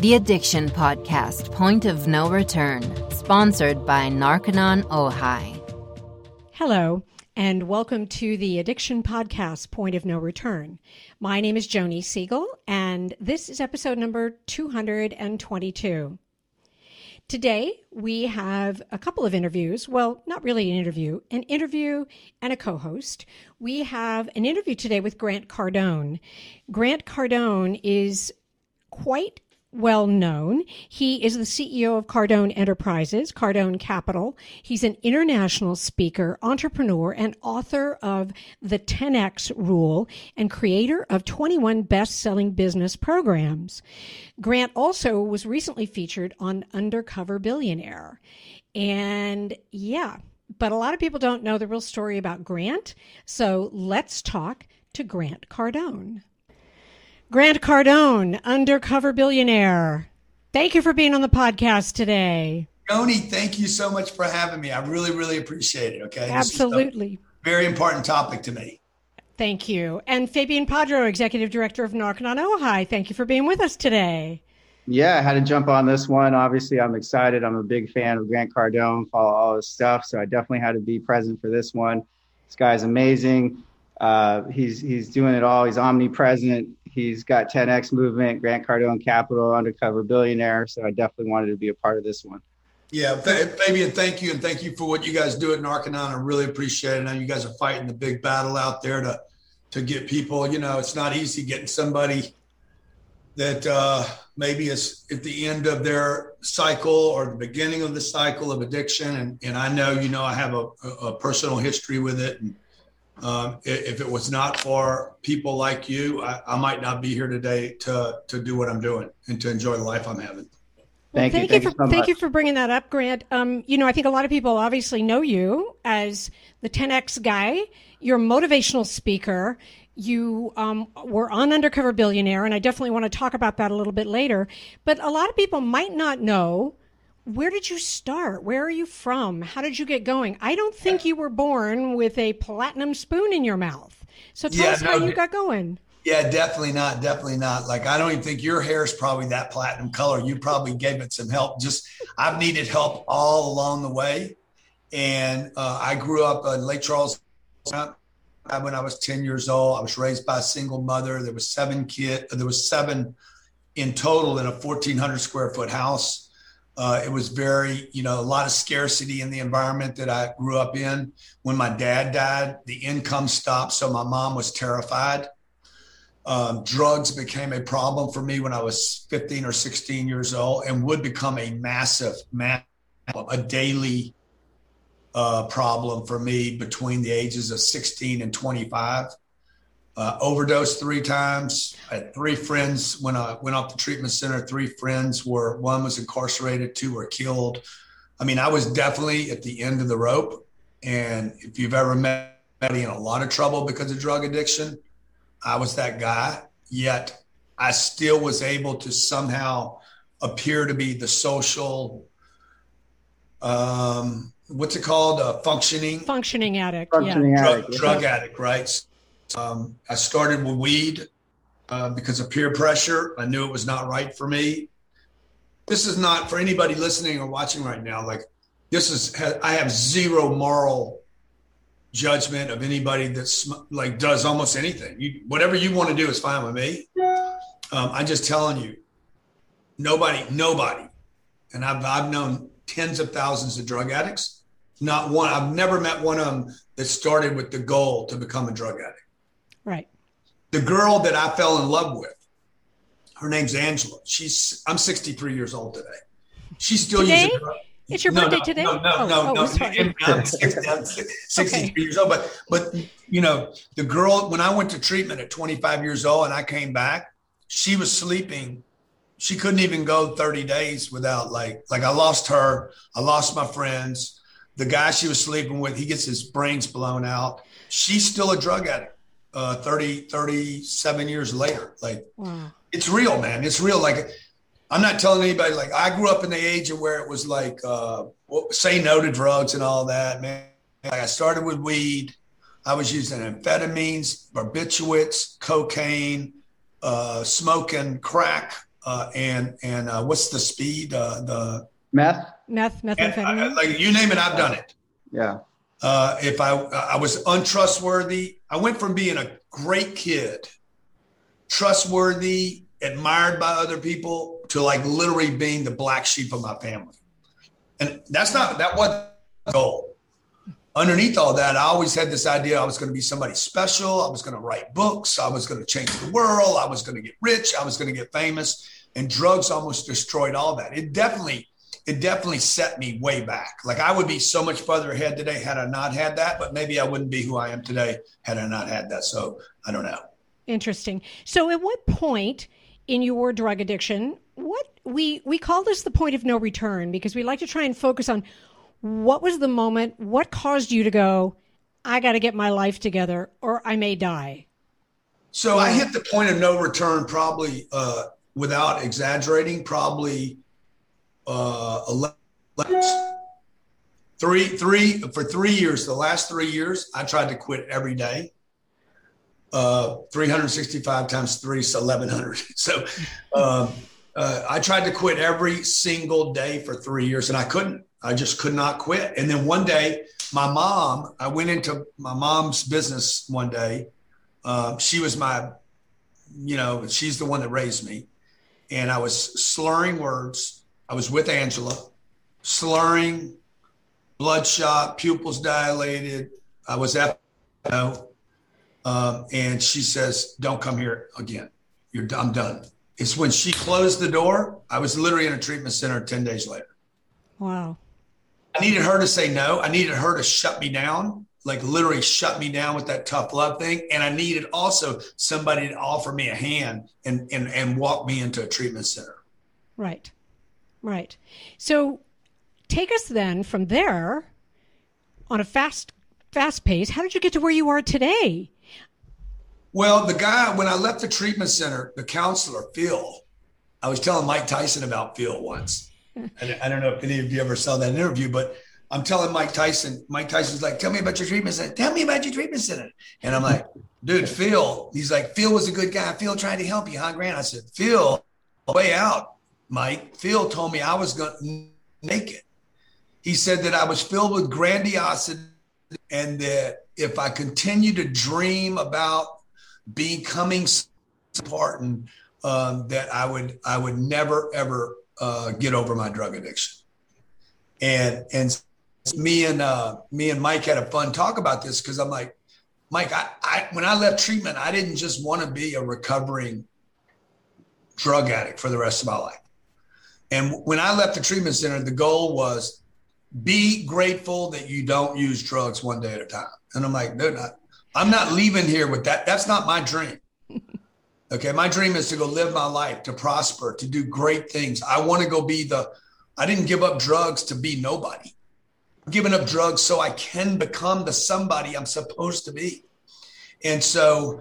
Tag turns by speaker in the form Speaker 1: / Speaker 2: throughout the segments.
Speaker 1: The Addiction Podcast, Point of No Return, sponsored by Narconon Ojai.
Speaker 2: Hello, and welcome to the Addiction Podcast, Point of No Return. My name is Joni Siegel, and this is episode number 222. Today, we have a couple of interviews. Well, not really an interview, an interview and a co host. We have an interview today with Grant Cardone. Grant Cardone is quite well known. He is the CEO of Cardone Enterprises, Cardone Capital. He's an international speaker, entrepreneur, and author of The 10X Rule and creator of 21 best selling business programs. Grant also was recently featured on Undercover Billionaire. And yeah, but a lot of people don't know the real story about Grant. So let's talk to Grant Cardone. Grant Cardone, undercover billionaire. Thank you for being on the podcast today.
Speaker 3: Tony, thank you so much for having me. I really, really appreciate it. Okay.
Speaker 2: Absolutely.
Speaker 3: very important topic to me.
Speaker 2: Thank you. And Fabian Padro, Executive Director of Narconon Ojai. Thank you for being with us today.
Speaker 4: Yeah, I had to jump on this one. Obviously, I'm excited. I'm a big fan of Grant Cardone, follow all his stuff. So I definitely had to be present for this one. This guy's amazing. Uh, he's he's doing it all. He's omnipresent. He's got 10x movement, Grant Cardone Capital, undercover billionaire. So I definitely wanted to be a part of this one.
Speaker 3: Yeah, Fabian, thank you, and thank you for what you guys do at Narconon. I really appreciate it. Now you guys are fighting the big battle out there to to get people. You know, it's not easy getting somebody that uh, maybe is at the end of their cycle or the beginning of the cycle of addiction. And and I know, you know, I have a, a personal history with it, and um, if it was not for people like you, I, I, might not be here today to to do what I'm doing and to enjoy the life I'm having.
Speaker 2: Thank, well, thank you. you, for, so thank you for bringing that up, Grant. Um, you know, I think a lot of people obviously know you as the 10x guy. You're a motivational speaker. You um, were on Undercover Billionaire, and I definitely want to talk about that a little bit later. But a lot of people might not know where did you start? Where are you from? How did you get going? I don't think you were born with a platinum spoon in your mouth. So tell yeah, us no, how you got going.
Speaker 3: Yeah, definitely not. Definitely not. Like, I don't even think your hair is probably that platinum color. You probably gave it some help. Just, I've needed help all along the way. And uh, I grew up in Lake Charles when I was 10 years old. I was raised by a single mother. There was seven kids. There was seven in total in a 1,400 square foot house. Uh, it was very, you know, a lot of scarcity in the environment that I grew up in. When my dad died, the income stopped. So my mom was terrified. Um, drugs became a problem for me when I was 15 or 16 years old and would become a massive, massive a daily uh, problem for me between the ages of 16 and 25 uh, overdosed three times. I had three friends when I went off the treatment center. Three friends were one was incarcerated, two were killed. I mean, I was definitely at the end of the rope. And if you've ever met me in a lot of trouble because of drug addiction, I was that guy. Yet I still was able to somehow appear to be the social, um, what's it called? Uh, functioning
Speaker 2: functioning addict.
Speaker 4: Functioning
Speaker 2: yeah.
Speaker 4: addict.
Speaker 3: Drug, drug addict, right? Um, I started with weed uh, because of peer pressure. I knew it was not right for me. This is not for anybody listening or watching right now. Like, this is, I have zero moral judgment of anybody that's like does almost anything. You, whatever you want to do is fine with me. Um, I'm just telling you, nobody, nobody, and I've, I've known tens of thousands of drug addicts. Not one, I've never met one of them that started with the goal to become a drug addict.
Speaker 2: Right.
Speaker 3: The girl that I fell in love with, her name's Angela. She's I'm 63 years old today. She's still
Speaker 2: today?
Speaker 3: using.
Speaker 2: It's your no, birthday
Speaker 3: no,
Speaker 2: today.
Speaker 3: No, no,
Speaker 2: oh,
Speaker 3: no,
Speaker 2: oh,
Speaker 3: no.
Speaker 2: Sorry.
Speaker 3: I'm, 60, I'm 63 okay. years old, but but you know the girl when I went to treatment at 25 years old and I came back, she was sleeping. She couldn't even go 30 days without like like I lost her. I lost my friends. The guy she was sleeping with, he gets his brains blown out. She's still a drug addict uh, 30, 37 years later. Like wow. it's real, man. It's real. Like I'm not telling anybody, like I grew up in the age of where it was like, uh, say no to drugs and all that, man. Like I started with weed. I was using amphetamines, barbiturates, cocaine, uh, smoking crack, uh, and and uh, what's the speed? Uh, the
Speaker 4: meth,
Speaker 2: meth, methamphetamine.
Speaker 3: like you name it, I've done it.
Speaker 4: Yeah.
Speaker 3: Uh, if I I was untrustworthy, I went from being a great kid, trustworthy, admired by other people, to like literally being the black sheep of my family. And that's not that wasn't the goal. Underneath all that, I always had this idea I was going to be somebody special. I was going to write books. I was going to change the world. I was going to get rich. I was going to get famous. And drugs almost destroyed all that. It definitely it definitely set me way back. Like I would be so much further ahead today had I not had that, but maybe I wouldn't be who I am today had I not had that. So I don't know.
Speaker 2: Interesting. So at what point in your drug addiction, what we we call this the point of no return because we like to try and focus on what was the moment, what caused you to go, I got to get my life together or I may die.
Speaker 3: So I hit the point of no return probably uh, without exaggerating, probably uh, 11, three, three for three years. The last three years, I tried to quit every day. Uh, 365 times three, is 1100. So um, uh, I tried to quit every single day for three years, and I couldn't. I just could not quit. And then one day, my mom, I went into my mom's business one day. Uh, she was my, you know, she's the one that raised me, and I was slurring words I was with Angela, slurring, bloodshot, pupils dilated. I was at, um, and she says, "Don't come here again. You're, I'm done." It's when she closed the door. I was literally in a treatment center ten days later.
Speaker 2: Wow.
Speaker 3: I needed her to say no. I needed her to shut me down, like literally shut me down with that tough love thing. And I needed also somebody to offer me a hand and and and walk me into a treatment center.
Speaker 2: Right. Right. So take us then from there on a fast fast pace. How did you get to where you are today?
Speaker 3: Well, the guy when I left the treatment center, the counselor Phil, I was telling Mike Tyson about Phil once. and I don't know if any of you ever saw that interview, but I'm telling Mike Tyson. Mike Tyson's like, "Tell me about your treatment center. Tell me about your treatment center." And I'm like, "Dude, Phil." He's like, "Phil was a good guy. Phil tried to help you, huh, Grant?" I said, "Phil, way out Mike, Phil told me I was going to make it. He said that I was filled with grandiosity and that if I continue to dream about becoming important, um, that I would I would never ever uh, get over my drug addiction. And and me and uh, me and Mike had a fun talk about this because I'm like, Mike, I, I when I left treatment, I didn't just want to be a recovering drug addict for the rest of my life. And when I left the treatment center, the goal was be grateful that you don't use drugs one day at a time. And I'm like, dude, I, I'm not leaving here with that. That's not my dream. Okay. My dream is to go live my life, to prosper, to do great things. I want to go be the, I didn't give up drugs to be nobody. I'm giving up drugs so I can become the somebody I'm supposed to be. And so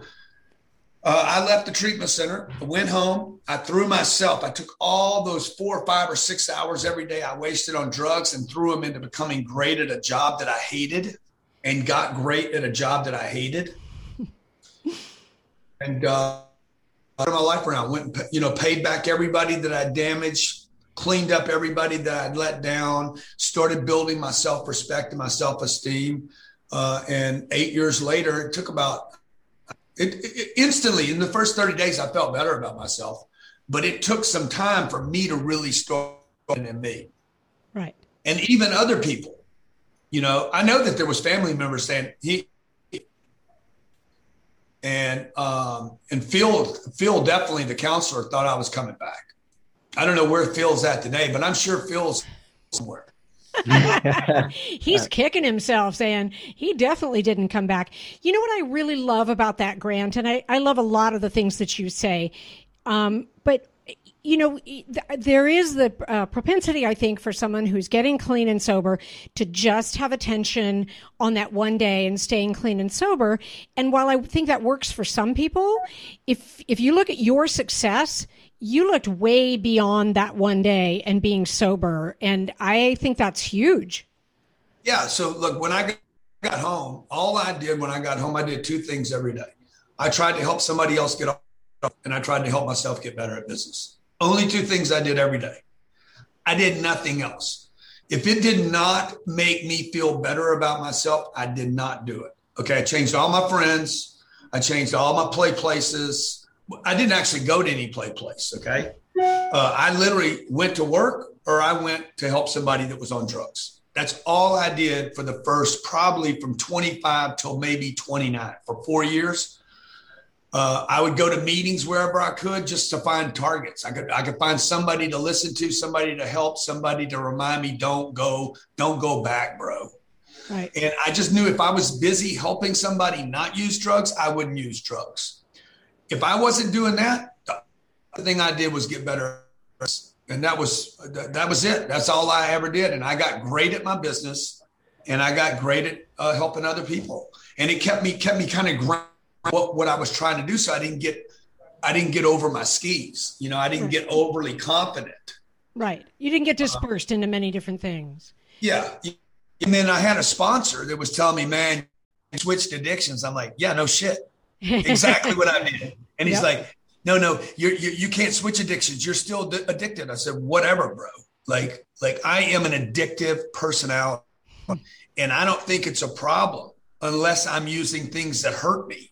Speaker 3: uh, I left the treatment center, went home, I threw myself, I took all those four, five, or six hours every day I wasted on drugs and threw them into becoming great at a job that I hated and got great at a job that I hated. and uh, of my life around, went and, you know, paid back everybody that I damaged, cleaned up everybody that I'd let down, started building my self respect and my self esteem. Uh, and eight years later, it took about it, it, instantly in the first 30 days, I felt better about myself, but it took some time for me to really start in me.
Speaker 2: Right.
Speaker 3: And even other people, you know, I know that there was family members saying he, and um, and Phil Phil definitely the counselor thought I was coming back. I don't know where Phil's at today, but I'm sure Phil's somewhere.
Speaker 2: He's kicking himself saying he definitely didn't come back. You know what I really love about that, Grant? And I, I love a lot of the things that you say. Um, but you know, there is the uh, propensity, I think, for someone who's getting clean and sober to just have attention on that one day and staying clean and sober. And while I think that works for some people, if if you look at your success, you looked way beyond that one day and being sober. And I think that's huge.
Speaker 3: Yeah. So, look, when I got home, all I did when I got home, I did two things every day. I tried to help somebody else get off, and I tried to help myself get better at business. Only two things I did every day. I did nothing else. If it did not make me feel better about myself, I did not do it. Okay. I changed all my friends. I changed all my play places. I didn't actually go to any play place. Okay. Uh, I literally went to work or I went to help somebody that was on drugs. That's all I did for the first probably from 25 till maybe 29 for four years. Uh, I would go to meetings wherever I could just to find targets. I could I could find somebody to listen to, somebody to help, somebody to remind me, don't go, don't go back, bro. Right. And I just knew if I was busy helping somebody not use drugs, I wouldn't use drugs. If I wasn't doing that, the thing I did was get better. And that was that was it. That's all I ever did. And I got great at my business and I got great at uh, helping other people. And it kept me kept me kind of grounded what, what I was trying to do. So I didn't get, I didn't get over my skis. You know, I didn't get overly confident.
Speaker 2: Right. You didn't get dispersed uh, into many different things.
Speaker 3: Yeah. And then I had a sponsor that was telling me, man, switched addictions. I'm like, yeah, no shit. Exactly what I did. And he's yep. like, no, no, you're, you, you can't switch addictions. You're still d- addicted. I said, whatever, bro. Like, like I am an addictive personality and I don't think it's a problem unless I'm using things that hurt me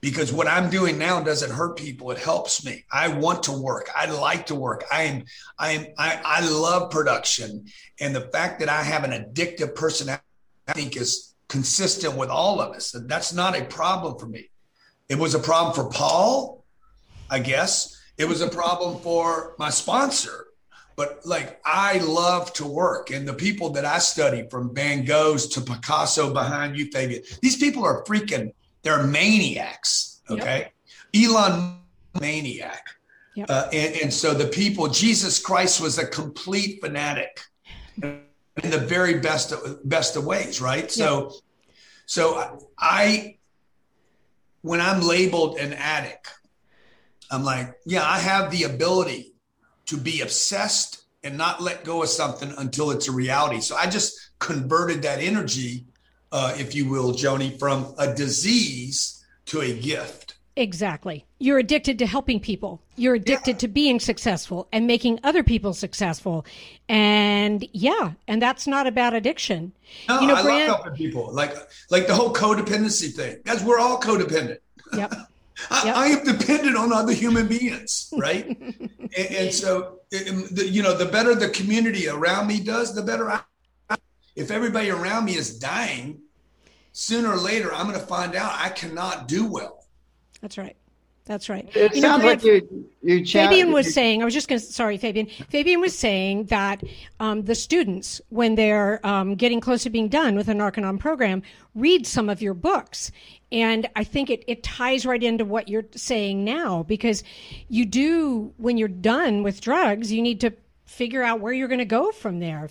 Speaker 3: because what I'm doing now doesn't hurt people. It helps me. I want to work. I like to work. I am, I am, I, I love production. And the fact that I have an addictive personality, I think is consistent with all of us. And that's not a problem for me. It was a problem for Paul, I guess. It was a problem for my sponsor. But like I love to work, and the people that I study from Van Goghs to Picasso behind you, Fabian, these people are freaking they're maniacs. Okay. Yep. Elon, maniac. Yep. Uh, and, and so the people, Jesus Christ was a complete fanatic in the very best of, best of ways, right? So, so I, when I'm labeled an addict, I'm like, yeah, I have the ability to be obsessed and not let go of something until it's a reality. So I just converted that energy uh, if you will, Joni, from a disease to a gift.
Speaker 2: Exactly. You're addicted to helping people. You're addicted yeah. to being successful and making other people successful. And yeah, and that's not about addiction.
Speaker 3: No, you know, I Grant, love helping people. Like like the whole codependency thing. Guys, we're all codependent.
Speaker 2: Yep.
Speaker 3: I, yep. I, am dependent on other human beings, right? and, and, so, the, you know, the better the community around me does, the better I if everybody around me is dying, sooner or later, I'm going to find out I cannot do well.
Speaker 2: That's right. That's right.
Speaker 4: It you sounds know, like you, you
Speaker 2: Fabian was saying, I was just going to, sorry, Fabian. Fabian was saying that um, the students, when they're um, getting close to being done with the Narconon program, read some of your books. And I think it, it ties right into what you're saying now because you do, when you're done with drugs, you need to figure out where you're going to go from there.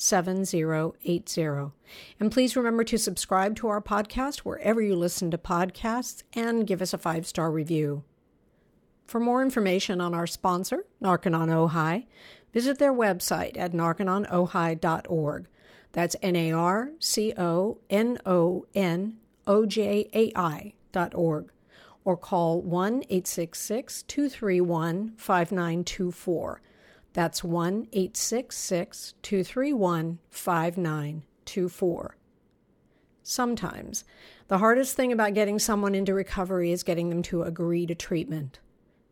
Speaker 2: 7080. And please remember to subscribe to our podcast wherever you listen to podcasts and give us a five star review. For more information on our sponsor, Narconon Ojai, visit their website at narcononojai.org. That's N A R C O N O N O J A I dot org. Or call 1 866 231 5924. That's 1 866 231 5924. Sometimes, the hardest thing about getting someone into recovery is getting them to agree to treatment.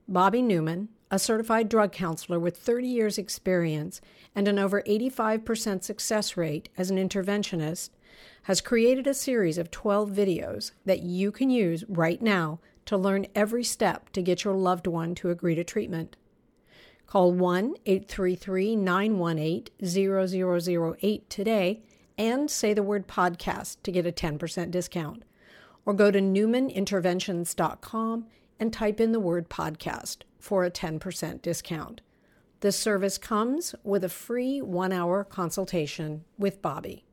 Speaker 2: Bobby Newman, a certified drug counselor with 30 years' experience and an over 85% success rate as an interventionist, has created a series of 12 videos that you can use right now to learn every step to get your loved one to agree to treatment. Call 1 833 918 0008 today and say the word podcast to get a 10% discount. Or go to newmaninterventions.com and type in the word podcast for a 10% discount. This service comes with a free one hour consultation with Bobby.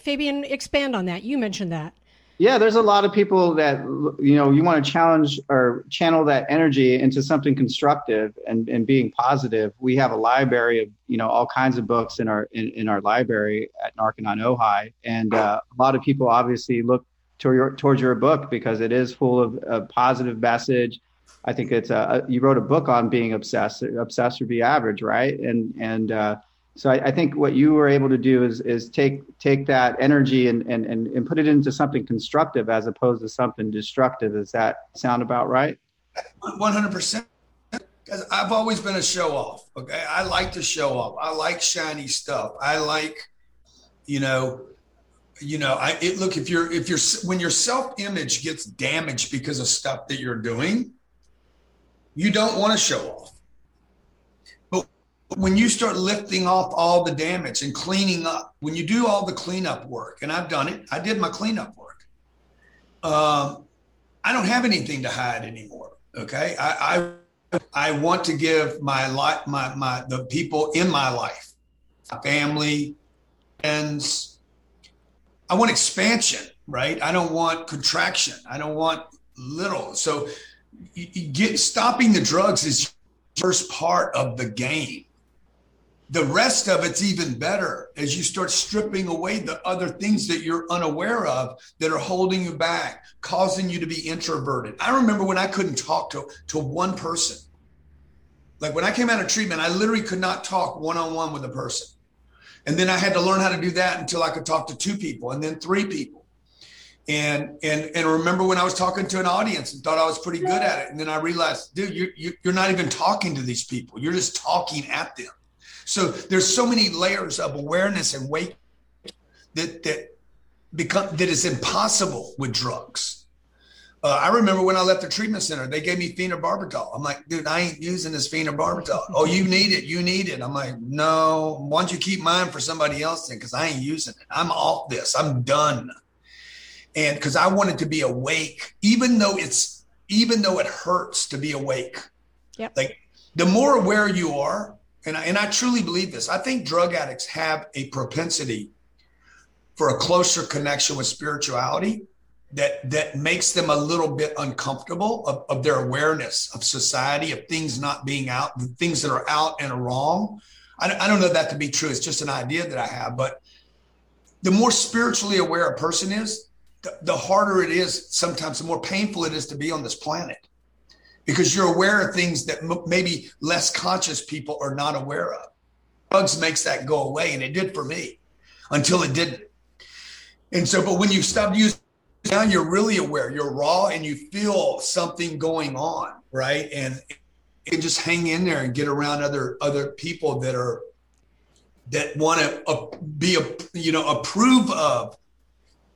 Speaker 2: Fabian, expand on that. You mentioned that.
Speaker 4: Yeah, there's a lot of people that you know you want to challenge or channel that energy into something constructive and, and being positive. We have a library of you know all kinds of books in our in, in our library at Narconon Ojai, and uh, a lot of people obviously look your, towards your book because it is full of a positive message. I think it's a, you wrote a book on being obsessed, obsessed or be average, right? And and uh, so I, I, think what you were able to do is is take take that energy and, and and and put it into something constructive as opposed to something destructive. Does that sound about right?
Speaker 3: One hundred percent. Because I've always been a show off. Okay, I like to show off. I like shiny stuff. I like, you know, you know. I it, look if you're if you're when your self image gets damaged because of stuff that you're doing, you don't want to show off when you start lifting off all the damage and cleaning up, when you do all the cleanup work, and I've done it, I did my cleanup work. Um, I don't have anything to hide anymore. Okay, I I, I want to give my life, my my the people in my life, family, friends. I want expansion, right? I don't want contraction. I don't want little. So, you, you get stopping the drugs is first part of the game the rest of it's even better as you start stripping away the other things that you're unaware of that are holding you back, causing you to be introverted. I remember when I couldn't talk to, to one person. Like when I came out of treatment, I literally could not talk one on one with a person. And then I had to learn how to do that until I could talk to two people and then three people. And and and remember when I was talking to an audience and thought I was pretty good at it. And then I realized, dude, you're, you're not even talking to these people. You're just talking at them. So there's so many layers of awareness and wake that that become that is impossible with drugs. Uh, I remember when I left the treatment center, they gave me phenobarbital. I'm like, dude, I ain't using this phenobarbital. oh, you need it. You need it. I'm like, no, why don't you keep mine for somebody else then? Because I ain't using it. I'm off this. I'm done. And because I wanted to be awake, even though it's even though it hurts to be awake.
Speaker 2: Yep.
Speaker 3: Like the more aware you are, and I, and I truly believe this. I think drug addicts have a propensity for a closer connection with spirituality that that makes them a little bit uncomfortable of, of their awareness of society, of things not being out, things that are out and are wrong. I, I don't know that to be true. It's just an idea that I have. But the more spiritually aware a person is, the, the harder it is. Sometimes the more painful it is to be on this planet because you're aware of things that m- maybe less conscious people are not aware of. Drugs makes that go away, and it did for me until it didn't. And so, but when you stop using, now you're really aware. You're raw, and you feel something going on, right? And can just hang in there and get around other other people that are that want to uh, be a you know approve of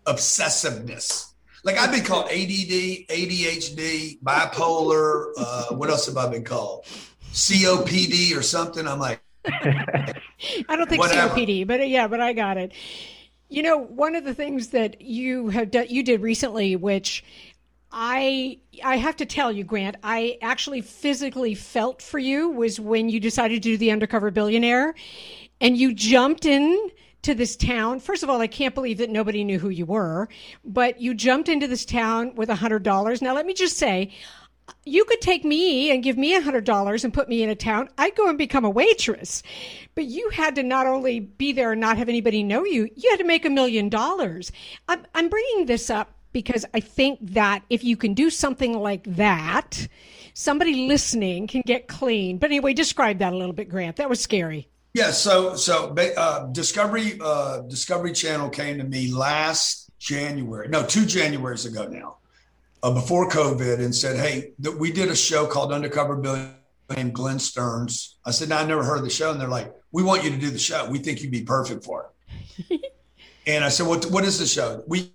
Speaker 3: obsessiveness like I've been called ADD, ADHD, bipolar. Uh, what else have I been called? COPD or something. I'm like,
Speaker 2: I don't think whatever. COPD, but yeah, but I got it. You know, one of the things that you have done, you did recently, which I I have to tell you, Grant, I actually physically felt for you was when you decided to do the undercover billionaire, and you jumped in to this town. First of all, I can't believe that nobody knew who you were, but you jumped into this town with a hundred dollars. Now, let me just say, you could take me and give me a hundred dollars and put me in a town. I'd go and become a waitress. But you had to not only be there and not have anybody know you, you had to make a million dollars. I'm, I'm bringing this up because I think that if you can do something like that, somebody listening can get clean. But anyway, describe that a little bit, Grant. That was scary.
Speaker 3: Yeah, so so uh, Discovery uh, Discovery Channel came to me last January, no, two Januaries ago now, uh, before COVID, and said, "Hey, th- we did a show called Undercover Billion named Glenn Stearns." I said, no, "I never heard of the show," and they're like, "We want you to do the show. We think you'd be perfect for it." and I said, "What what is the show?" We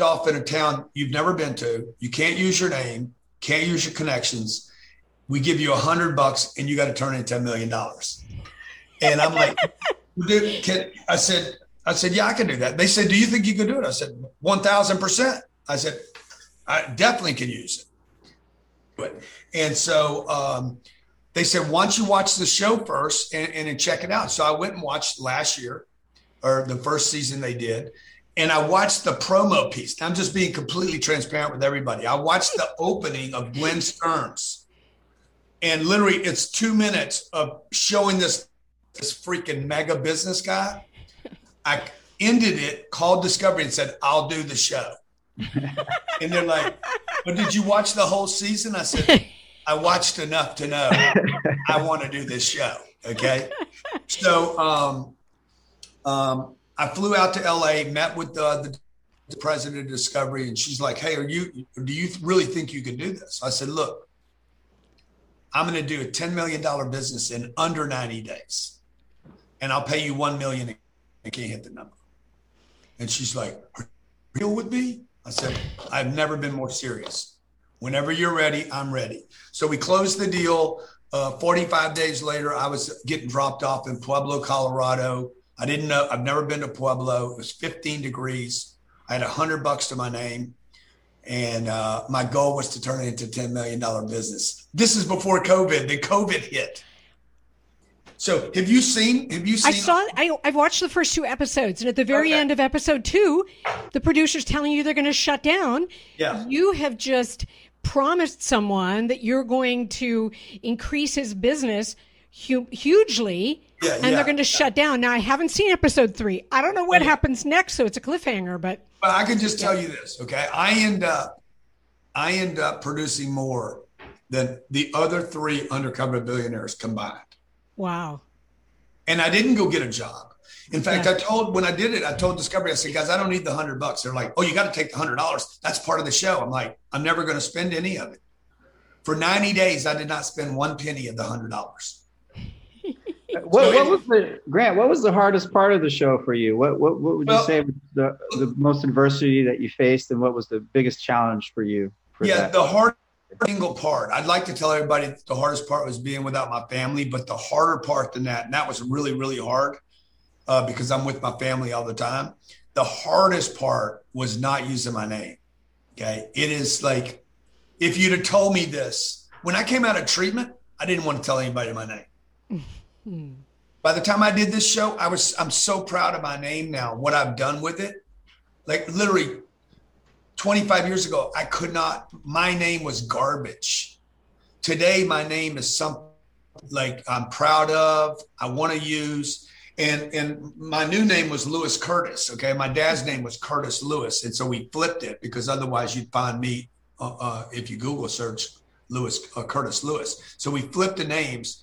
Speaker 3: off in a town you've never been to. You can't use your name, can't use your connections. We give you a hundred bucks, and you got to turn it into a million dollars. And I'm like, dude, can, I said, I said, yeah, I can do that. They said, do you think you can do it? I said, 1000%. I said, I definitely can use it. it. And so um, they said, why don't you watch the show first and, and, and check it out? So I went and watched last year or the first season they did. And I watched the promo piece. I'm just being completely transparent with everybody. I watched the opening of Glenn Stearns. And literally, it's two minutes of showing this this freaking mega business guy. I ended it, called Discovery, and said, I'll do the show. and they're like, But did you watch the whole season? I said, I watched enough to know I want to do this show. Okay. So um, um, I flew out to LA, met with the, the president of Discovery, and she's like, Hey, are you, do you really think you can do this? I said, Look, I'm going to do a $10 million business in under 90 days, and I'll pay you 1 million. I can't hit the number. And she's like, real with me? I said, I've never been more serious. Whenever you're ready, I'm ready. So we closed the deal. Uh, 45 days later, I was getting dropped off in Pueblo, Colorado. I didn't know, I've never been to Pueblo. It was 15 degrees. I had a hundred bucks to my name. And uh, my goal was to turn it into $10 million business. This is before COVID. The COVID hit. So have you seen? Have you seen?
Speaker 2: I saw. I, I've watched the first two episodes, and at the very okay. end of episode two, the producer's telling you they're going to shut down.
Speaker 3: Yeah.
Speaker 2: You have just promised someone that you're going to increase his business hu- hugely.
Speaker 3: Yeah,
Speaker 2: and
Speaker 3: yeah,
Speaker 2: they're going to
Speaker 3: yeah.
Speaker 2: shut down. Now I haven't seen episode three. I don't know what happens next, so it's a cliffhanger. But
Speaker 3: but I can just tell you this, okay? I end up, I end up producing more than the other three undercover billionaires combined.
Speaker 2: Wow.
Speaker 3: And I didn't go get a job. In fact, yeah. I told when I did it, I told Discovery, I said, guys, I don't need the hundred bucks. They're like, oh, you got to take the hundred dollars. That's part of the show. I'm like, I'm never going to spend any of it. For 90 days, I did not spend one penny of the hundred dollars.
Speaker 4: what, what, was the Grant? What was the hardest part of the show for you? What what, what would you say was the the most adversity that you faced, and what was the biggest challenge for you? For
Speaker 3: yeah,
Speaker 4: that?
Speaker 3: the hard single part. I'd like to tell everybody the hardest part was being without my family, but the harder part than that, and that was really really hard uh, because I'm with my family all the time. The hardest part was not using my name. Okay, it is like if you'd have told me this when I came out of treatment, I didn't want to tell anybody my name. By the time I did this show, I was I'm so proud of my name now, what I've done with it. Like literally 25 years ago, I could not, my name was garbage. Today, my name is something like I'm proud of, I want to use. And and my new name was Lewis Curtis. Okay, my dad's name was Curtis Lewis, and so we flipped it because otherwise you'd find me uh, uh, if you Google search Lewis uh, Curtis Lewis. So we flipped the names,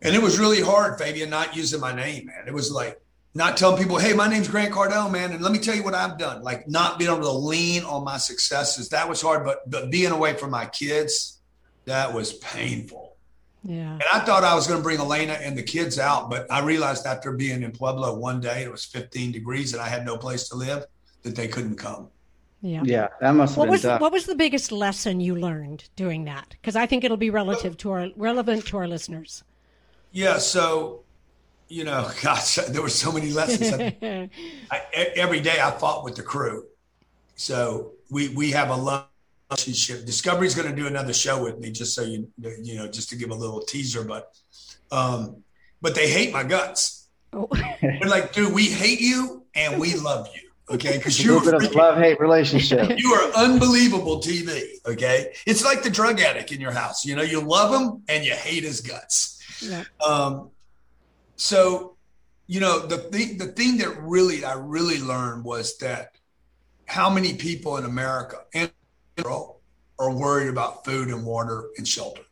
Speaker 3: and it was really hard, Fabian, not using my name, man. It was like not telling people, hey, my name's Grant Cardone, man, and let me tell you what I've done. Like not being able to lean on my successes. That was hard, but but being away from my kids, that was painful.
Speaker 2: Yeah.
Speaker 3: And I thought I was going to bring Elena and the kids out, but I realized after being in Pueblo one day, it was 15 degrees and I had no place to live, that they couldn't come.
Speaker 2: Yeah.
Speaker 4: Yeah, that must have
Speaker 2: what
Speaker 4: been
Speaker 2: was
Speaker 4: tough.
Speaker 2: what was the biggest lesson you learned doing that? Because I think it'll be relative to our relevant to our listeners.
Speaker 3: Yeah. So, you know, gosh, there were so many lessons. I, I, every day I fought with the crew. So we we have a love relationship. Discovery's going to do another show with me, just so you you know, just to give a little teaser. But um, but they hate my guts.
Speaker 2: Oh.
Speaker 3: They're like, dude, we hate you and we love you. Okay, because you're
Speaker 4: a bit love hate relationship.
Speaker 3: you are unbelievable TV. Okay, it's like the drug addict in your house. You know, you love him and you hate his guts.
Speaker 2: Yeah.
Speaker 3: Um, so, you know, the thing the thing that really I really learned was that how many people in America and are worried about food and water and shelter.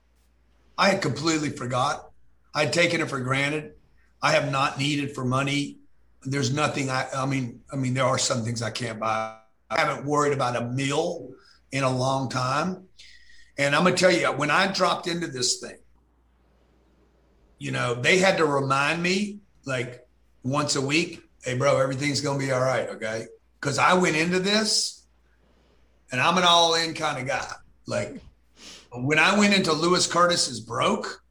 Speaker 3: I had completely forgot. I'd taken it for granted. I have not needed for money. There's nothing I I mean, I mean, there are some things I can't buy. I haven't worried about a meal in a long time. And I'm gonna tell you, when I dropped into this thing, you know, they had to remind me like once a week, hey, bro, everything's going to be all right. Okay. Cause I went into this and I'm an all in kind of guy. Like when I went into Lewis Curtis's broke,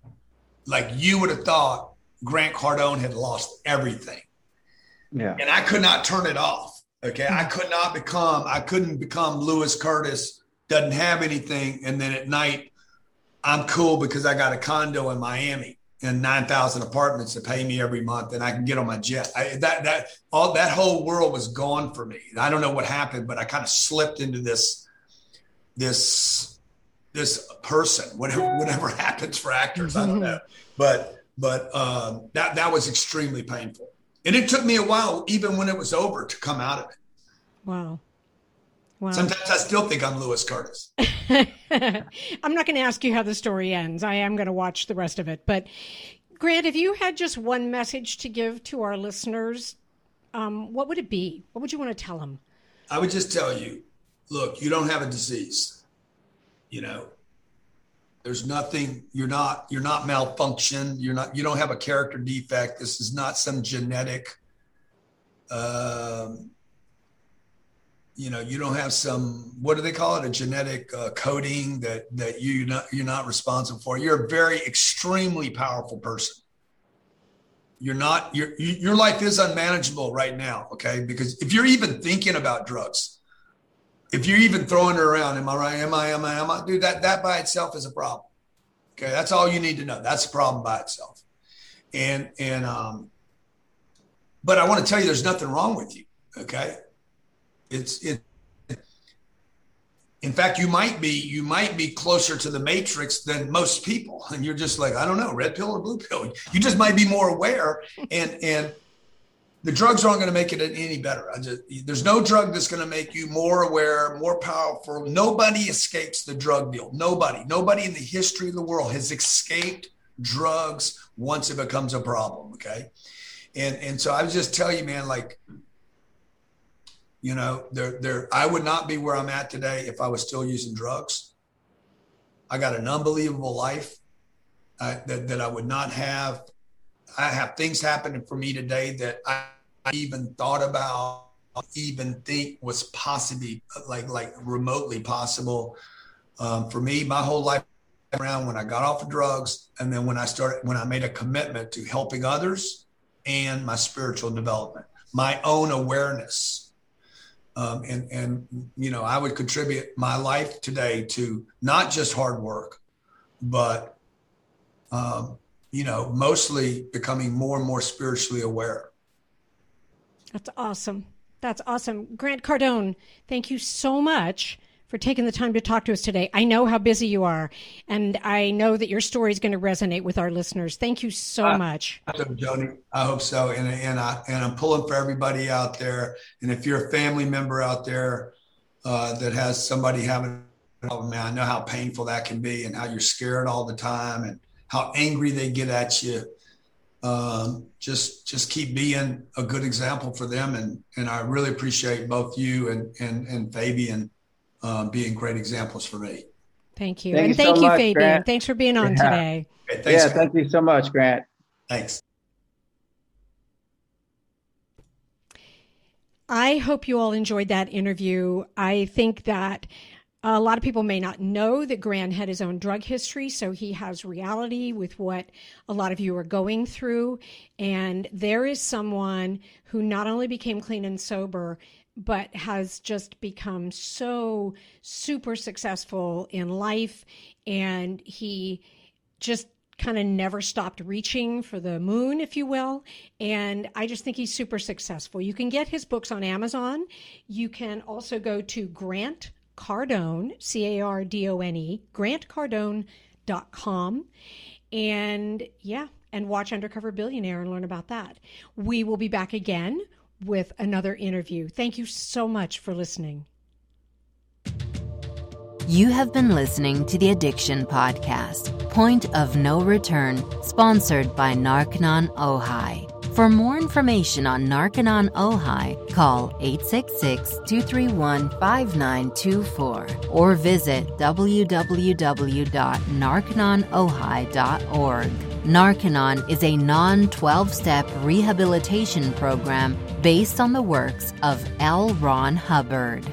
Speaker 3: like you would have thought Grant Cardone had lost everything.
Speaker 4: Yeah.
Speaker 3: And I could not turn it off. Okay. I hmm. could not become, I couldn't become Lewis Curtis doesn't have anything, and then at night I'm cool because I got a condo in Miami and 9,000 apartments to pay me every month and I can get on my jet. I, that, that, all that whole world was gone for me. I don't know what happened, but I kind of slipped into this, this, this person, whatever, whatever happens for actors. I don't know, but, but, um, that, that was extremely painful. And it took me a while, even when it was over to come out of it.
Speaker 2: Wow. Wow.
Speaker 3: Sometimes I still think I'm Lewis Curtis.
Speaker 2: I'm not going to ask you how the story ends. I am going to watch the rest of it. But Grant, if you had just one message to give to our listeners, um, what would it be? What would you want to tell them?
Speaker 3: I would just tell you, look, you don't have a disease. You know, there's nothing. You're not. You're not malfunction. You're not. You don't have a character defect. This is not some genetic. Um, you know you don't have some what do they call it? A genetic uh, coding that that you not you're not responsible for. You're a very extremely powerful person. You're not your your life is unmanageable right now okay? Because if you're even thinking about drugs if you're even throwing it around am i right? Am i am i am i? Dude that that by itself is a problem okay? That's all you need to know. That's a problem by itself. And and um but i want to tell you there's nothing wrong with you okay it's it. In fact, you might be you might be closer to the matrix than most people, and you're just like I don't know, red pill or blue pill. You just might be more aware, and and the drugs aren't going to make it any better. Just there's no drug that's going to make you more aware, more powerful. Nobody escapes the drug deal. Nobody, nobody in the history of the world has escaped drugs once it becomes a problem. Okay, and and so I would just tell you, man, like you know, there, there. I would not be where I'm at today if I was still using drugs. I got an unbelievable life uh, that that I would not have. I have things happening for me today that I, I even thought about, even think was possibly like like remotely possible. Um, for me, my whole life around when I got off of drugs, and then when I started when I made a commitment to helping others and my spiritual development, my own awareness um, and and you know, I would contribute my life today to not just hard work, but um, you know, mostly becoming more and more spiritually aware.
Speaker 2: That's awesome. That's awesome. Grant Cardone, thank you so much for taking the time to talk to us today. I know how busy you are, and I know that your story is going to resonate with our listeners. Thank you so
Speaker 3: I,
Speaker 2: much.
Speaker 3: I hope, Joni. I hope so. And and I and I'm pulling for everybody out there. And if you're a family member out there uh, that has somebody having a problem, man, I know how painful that can be, and how you're scared all the time, and how angry they get at you. Um, just just keep being a good example for them, and and I really appreciate both you and and and Fabian um, being great examples for me.
Speaker 2: Thank you. Thank and you thank so you, much, Fabian. Grant. Thanks for being on yeah. today.
Speaker 4: Okay, yeah, thank you so much, Grant.
Speaker 3: Thanks.
Speaker 2: I hope you all enjoyed that interview. I think that a lot of people may not know that Grant had his own drug history, so he has reality with what a lot of you are going through. And there is someone who not only became clean and sober, but has just become so super successful in life. And he just kind of never stopped reaching for the moon, if you will. And I just think he's super successful. You can get his books on Amazon. You can also go to Grant Cardone, C A R D O N E, grantcardone.com. And yeah, and watch Undercover Billionaire and learn about that. We will be back again with another interview. Thank you so much for listening.
Speaker 1: You have been listening to the Addiction Podcast, Point of No Return, sponsored by Narconon Ojai. For more information on Narconon Ojai, call 866-231-5924 or visit www.narcononojai.org. Narconon is a non 12 step rehabilitation program based on the works of L. Ron Hubbard.